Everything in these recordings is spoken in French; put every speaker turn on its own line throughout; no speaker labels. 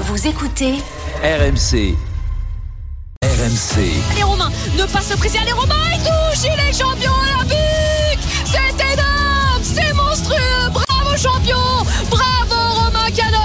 Vous écoutez
RMC. RMC.
Les Romains ne pas se presser. Les Romains, il touche, il est champion olympique. C'est énorme, c'est monstrueux. Bravo champion, bravo Romain Canon.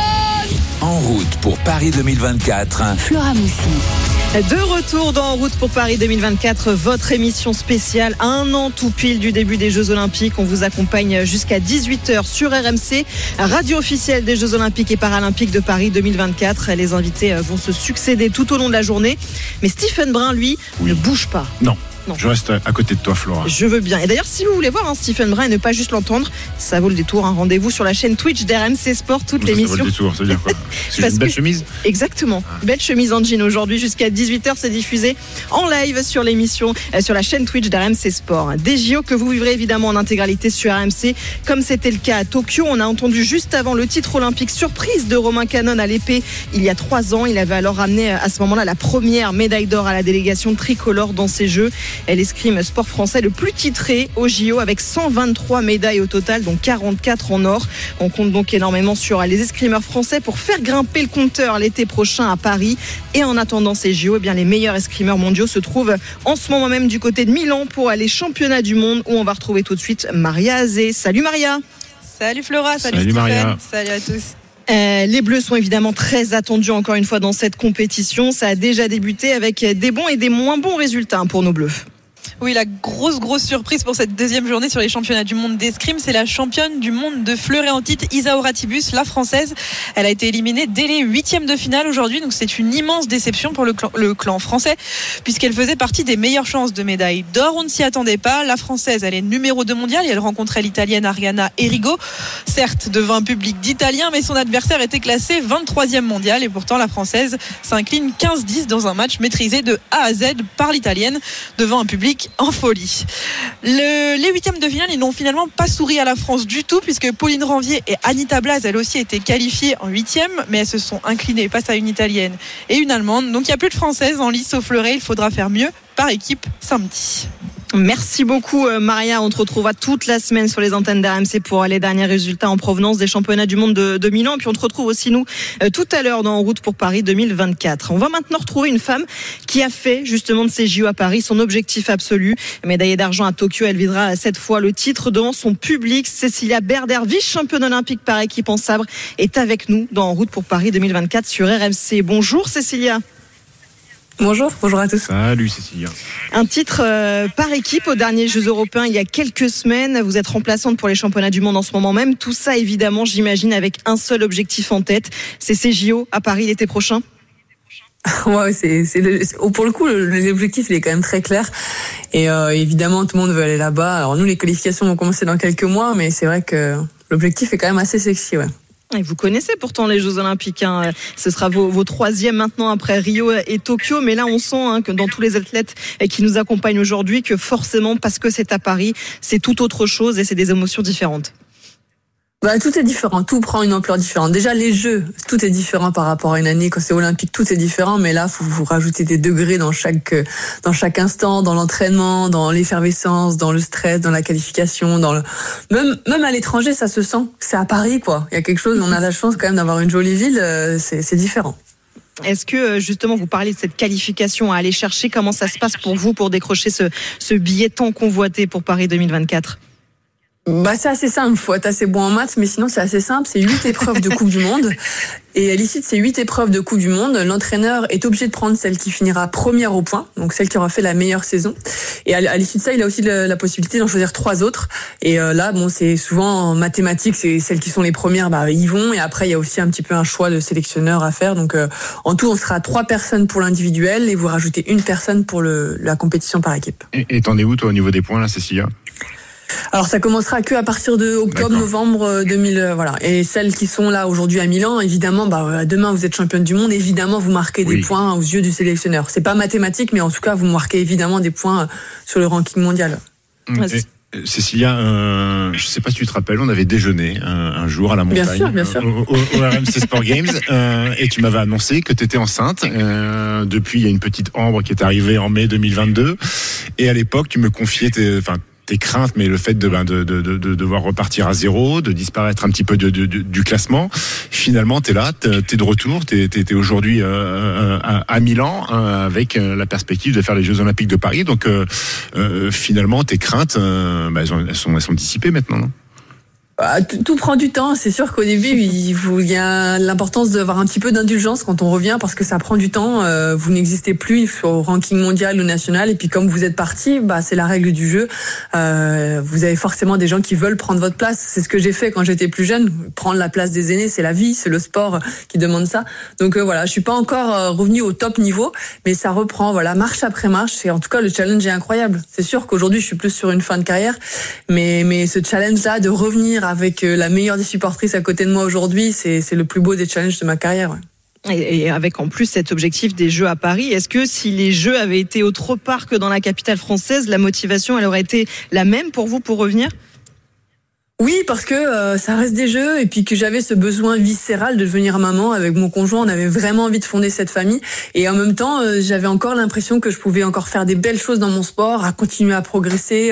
En route pour Paris 2024.
Flora Moussi.
De retour dans En route pour Paris 2024, votre émission spéciale, un an tout pile du début des Jeux Olympiques. On vous accompagne jusqu'à 18h sur RMC, radio officielle des Jeux Olympiques et Paralympiques de Paris 2024. Les invités vont se succéder tout au long de la journée. Mais Stephen Brun, lui, ne bouge pas.
Non. Je reste à côté de toi, Flora.
Je veux bien. Et d'ailleurs, si vous voulez voir hein, Stephen Brun et ne pas juste l'entendre, ça vaut le détour. Un rendez-vous sur la chaîne Twitch d'RMC Sport, toute
Ça, ça vaut
l'émission.
le détour, ça veut dire quoi C'est une belle
que-
chemise
Exactement. Belle chemise en jean aujourd'hui jusqu'à 18h. C'est diffusé en live sur l'émission, euh, sur la chaîne Twitch d'RMC Sport. Des JO que vous vivrez évidemment en intégralité sur RMC, comme c'était le cas à Tokyo. On a entendu juste avant le titre olympique surprise de Romain Canon à l'épée il y a trois ans. Il avait alors ramené euh, à ce moment-là la première médaille d'or à la délégation tricolore dans ces Jeux. Elle escrime sport français le plus titré aux JO avec 123 médailles au total, dont 44 en or. On compte donc énormément sur les escrimeurs français pour faire grimper le compteur l'été prochain à Paris. Et en attendant ces JO, eh bien, les meilleurs escrimeurs mondiaux se trouvent en ce moment même du côté de Milan pour les championnats du monde où on va retrouver tout de suite Maria Azé. Salut Maria
Salut Flora, salut,
Salut
Stéphane,
Maria.
salut à tous.
Euh, les Bleus sont évidemment très attendus encore une fois dans cette compétition. Ça a déjà débuté avec des bons et des moins bons résultats pour nos Bleus.
Oui, la grosse grosse surprise pour cette deuxième journée sur les championnats du monde d'escrime, c'est la championne du monde de fleuret en titre, Isa Oratibus, la française. Elle a été éliminée dès les huitièmes de finale aujourd'hui, donc c'est une immense déception pour le clan, français, puisqu'elle faisait partie des meilleures chances de médaille d'or. On ne s'y attendait pas. La française, elle est numéro 2 mondial et elle rencontrait l'italienne Ariana Erigo, certes devant un public d'Italiens, mais son adversaire était classé 23e mondial et pourtant la française s'incline 15-10 dans un match maîtrisé de A à Z par l'italienne devant un public en folie. Le- les huitièmes de finale, n'ont finalement pas souri à la France du tout, puisque Pauline Ranvier et Anita Blaz, elles aussi, étaient qualifiées en huitième, mais elles se sont inclinées face à une italienne et une allemande. Donc il n'y a plus de françaises en lice au fleuret. Il faudra faire mieux par équipe samedi.
Merci beaucoup euh, Maria. On te retrouvera toute la semaine sur les antennes d'RMC pour les derniers résultats en provenance des championnats du monde de, Milan. Et puis on te retrouve aussi nous euh, tout à l'heure dans En route pour Paris 2024. On va maintenant retrouver une femme qui a fait justement de ces JO à Paris son objectif absolu. Médaillée d'argent à Tokyo, elle videra cette fois le titre devant son public. Cécilia Berder, vice-championne olympique par équipe en sabre, est avec nous dans En route pour Paris 2024 sur RMC. Bonjour Cécilia.
Bonjour, bonjour à tous.
Salut Cécilia.
Un titre euh, par équipe aux derniers Jeux européens il y a quelques semaines. Vous êtes remplaçante pour les championnats du monde en ce moment même. Tout ça, évidemment, j'imagine, avec un seul objectif en tête. C'est ces JO à Paris l'été prochain.
Ouais, c'est, c'est le- c'est- oh, pour le coup, l'objectif il est quand même très clair. Et euh, évidemment, tout le monde veut aller là-bas. Alors nous, les qualifications vont commencer dans quelques mois, mais c'est vrai que l'objectif est quand même assez sexy, ouais.
Et vous connaissez pourtant les Jeux Olympiques. hein. Ce sera vos, vos troisièmes maintenant après Rio et Tokyo. Mais là, on sent hein, que dans tous les athlètes qui nous accompagnent aujourd'hui, que forcément, parce que c'est à Paris, c'est tout autre chose et c'est des émotions différentes.
Bah, tout est différent, tout prend une ampleur différente. Déjà, les jeux, tout est différent par rapport à une année. Quand c'est olympique, tout est différent, mais là, faut vous rajouter des degrés dans chaque, euh, dans chaque instant, dans l'entraînement, dans l'effervescence, dans le stress, dans la qualification, dans le, même, même à l'étranger, ça se sent. C'est à Paris, quoi. Il y a quelque chose, on a la chance quand même d'avoir une jolie ville, euh, c'est, différent.
Est-ce que euh, justement vous parlez de cette qualification à aller chercher? Comment ça se passe pour vous pour décrocher ce, ce billet tant convoité pour Paris 2024
Bah, c'est assez simple. Faut être assez bon en maths, mais sinon, c'est assez simple. C'est huit épreuves de Coupe du Monde. Et à l'issue de ces huit épreuves de Coupe du Monde, l'entraîneur est obligé de prendre celle qui finira première au point, donc celle qui aura fait la meilleure saison. Et à l'issue de ça, il a aussi la possibilité d'en choisir trois autres. Et euh, là, bon, c'est souvent en mathématiques, c'est celles qui sont les premières, bah, ils vont. Et après, il y a aussi un petit peu un choix de sélectionneur à faire. Donc, euh, en tout, on sera trois personnes pour l'individuel et vous rajoutez une personne pour le, la compétition par équipe.
Et et t'en es où toi au niveau des points là, Cécilia?
Alors ça commencera que à partir de octobre, novembre euh, 2000, euh, voilà. Et celles qui sont là aujourd'hui à Milan, évidemment, bah euh, demain vous êtes championne du monde, évidemment vous marquez
Oui.
des points aux yeux du sélectionneur. C'est pas mathématique, mais en tout cas vous marquez évidemment des points euh, sur le ranking mondial.
Vas-y.
Et, euh, Cécilia, euh, je sais pas si tu te rappelles, on avait déjeuné un, un jour à la montagne,
Bien sûr, bien sûr.
euh, Au, au- au RMC Sport Games, euh, et tu m'avais annoncé que tu étais enceinte. Euh, depuis, il y a une petite Ambre qui est arrivée en mai 2022, et à l'époque, tu me confiais tes, enfin, tes craintes, mais le fait de, ben, de, de, de, de devoir repartir à zéro, de disparaître un petit peu du classement. Finalement, tu es là, tu es de retour, tu es, aujourd'hui euh, euh, à, à Milan euh, avec euh, la perspective de faire les Jeux Olympiques de Paris. Donc, euh, euh, finalement, tes craintes, euh, bah, elles, ont- elles sont, elles sont dissipées maintenant.
Bah, tout, prend du temps. C'est sûr qu'au début, il, faut- il y a l'importance d'avoir un petit peu d'indulgence quand on revient parce que ça prend du temps. Euh, vous n'existez plus au ranking mondial ou national. Et puis comme vous êtes parti, bah, c'est la règle du jeu. Euh, vous avez forcément des gens qui veulent prendre votre place. C'est ce que j'ai fait quand j'étais plus jeune. Prendre la place des aînés, c'est la vie, c'est le sport qui demande ça. Donc euh, voilà, je suis pas encore euh, revenu au top niveau, mais ça reprend. Voilà, marche après marche. Et en tout cas, le challenge est incroyable. C'est sûr qu'aujourd'hui, je suis plus sur une fin de carrière, mais mais ce challenge-là de revenir avec euh, la meilleure des supportrices à côté de moi aujourd'hui, c'est le plus beau des challenges de ma carrière.
et avec en plus cet objectif des Jeux à Paris, est-ce que si les Jeux avaient été autre part que dans la capitale française, la motivation elle aurait été la même pour vous pour revenir?
Oui, parce que euh, ça reste des jeux et puis que j'avais ce besoin viscéral de devenir maman avec mon conjoint. On avait vraiment envie de fonder cette famille et en même temps, euh, j'avais encore l'impression que je pouvais encore faire des belles choses dans mon sport, à continuer à progresser.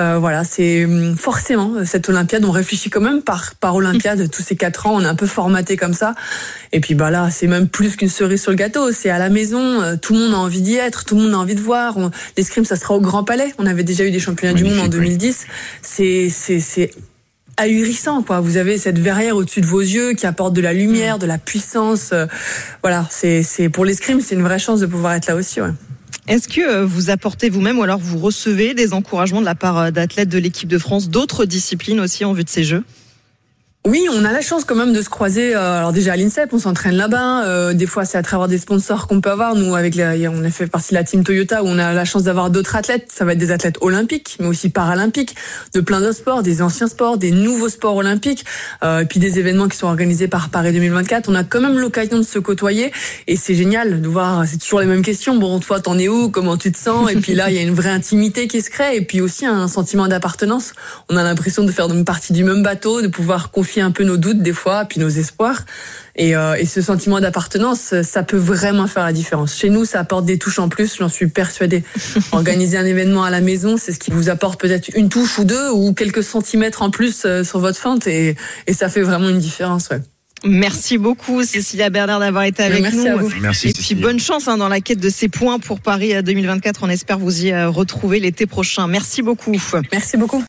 euh, voilà, c'est hum, forcément cette Olympiade. On réfléchit quand même par par Olympiade. Tous ces quatre ans, on est un peu formaté comme ça. Et puis bah là, c'est même plus qu'une cerise sur le gâteau. C'est à la maison. euh, tout le monde a envie d'y être. Tout le monde a envie de voir. On- L'escrime, ça sera au Grand Palais. On avait déjà eu des championnats du monde en
Magnifique, oui.
2010. C'est c'est c'est ahurissant quoi. Vous avez cette verrière au-dessus de vos yeux qui apporte de la lumière, de la puissance. euh, voilà, c'est c'est pour l'escrime, c'est une vraie chance de pouvoir être là aussi. Ouais.
Est-ce que euh, vous apportez vous-même ou alors vous recevez des encouragements de la part d'athlètes de l'équipe de France, d'autres disciplines aussi en vue de ces Jeux?
Oui, on a la chance quand même de se croiser. euh, alors déjà à l'INSEP, on s'entraîne là-bas. euh, des fois, c'est à travers des sponsors qu'on peut avoir. Nous, avec la, on a fait partie de la team Toyota où on a la chance d'avoir d'autres athlètes. Ça va être des athlètes olympiques, mais aussi paralympiques, de plein d'autres sports, des anciens sports, des nouveaux sports olympiques, euh, et puis des événements qui sont organisés par Paris 2024. On a quand même l'occasion de se côtoyer et c'est génial de voir. C'est toujours les mêmes questions. Bon, toi, t'en es où? Comment tu te sens? Et puis là, il y a une vraie intimité qui se crée et puis aussi un sentiment d'appartenance. On a l'impression de faire partie du même bateau, de pouvoir confier un peu nos doutes des fois, puis nos espoirs. Et, euh, et ce sentiment d'appartenance, ça peut vraiment faire la différence. Chez nous, ça apporte des touches en plus, j'en suis persuadée. Organiser un événement à la maison, c'est ce qui vous apporte peut-être une touche ou deux, ou quelques centimètres en plus euh, sur votre fente, et, et ça fait vraiment une différence. Ouais.
Merci beaucoup Cécilia Bernard d'avoir été avec
Merci
nous.
à vous.
Merci.
Et puis
Cécilia.
bonne chance hein, dans la quête de ces points pour Paris euh, 2024. On espère vous y euh, retrouver l'été prochain. Merci beaucoup.
Merci beaucoup.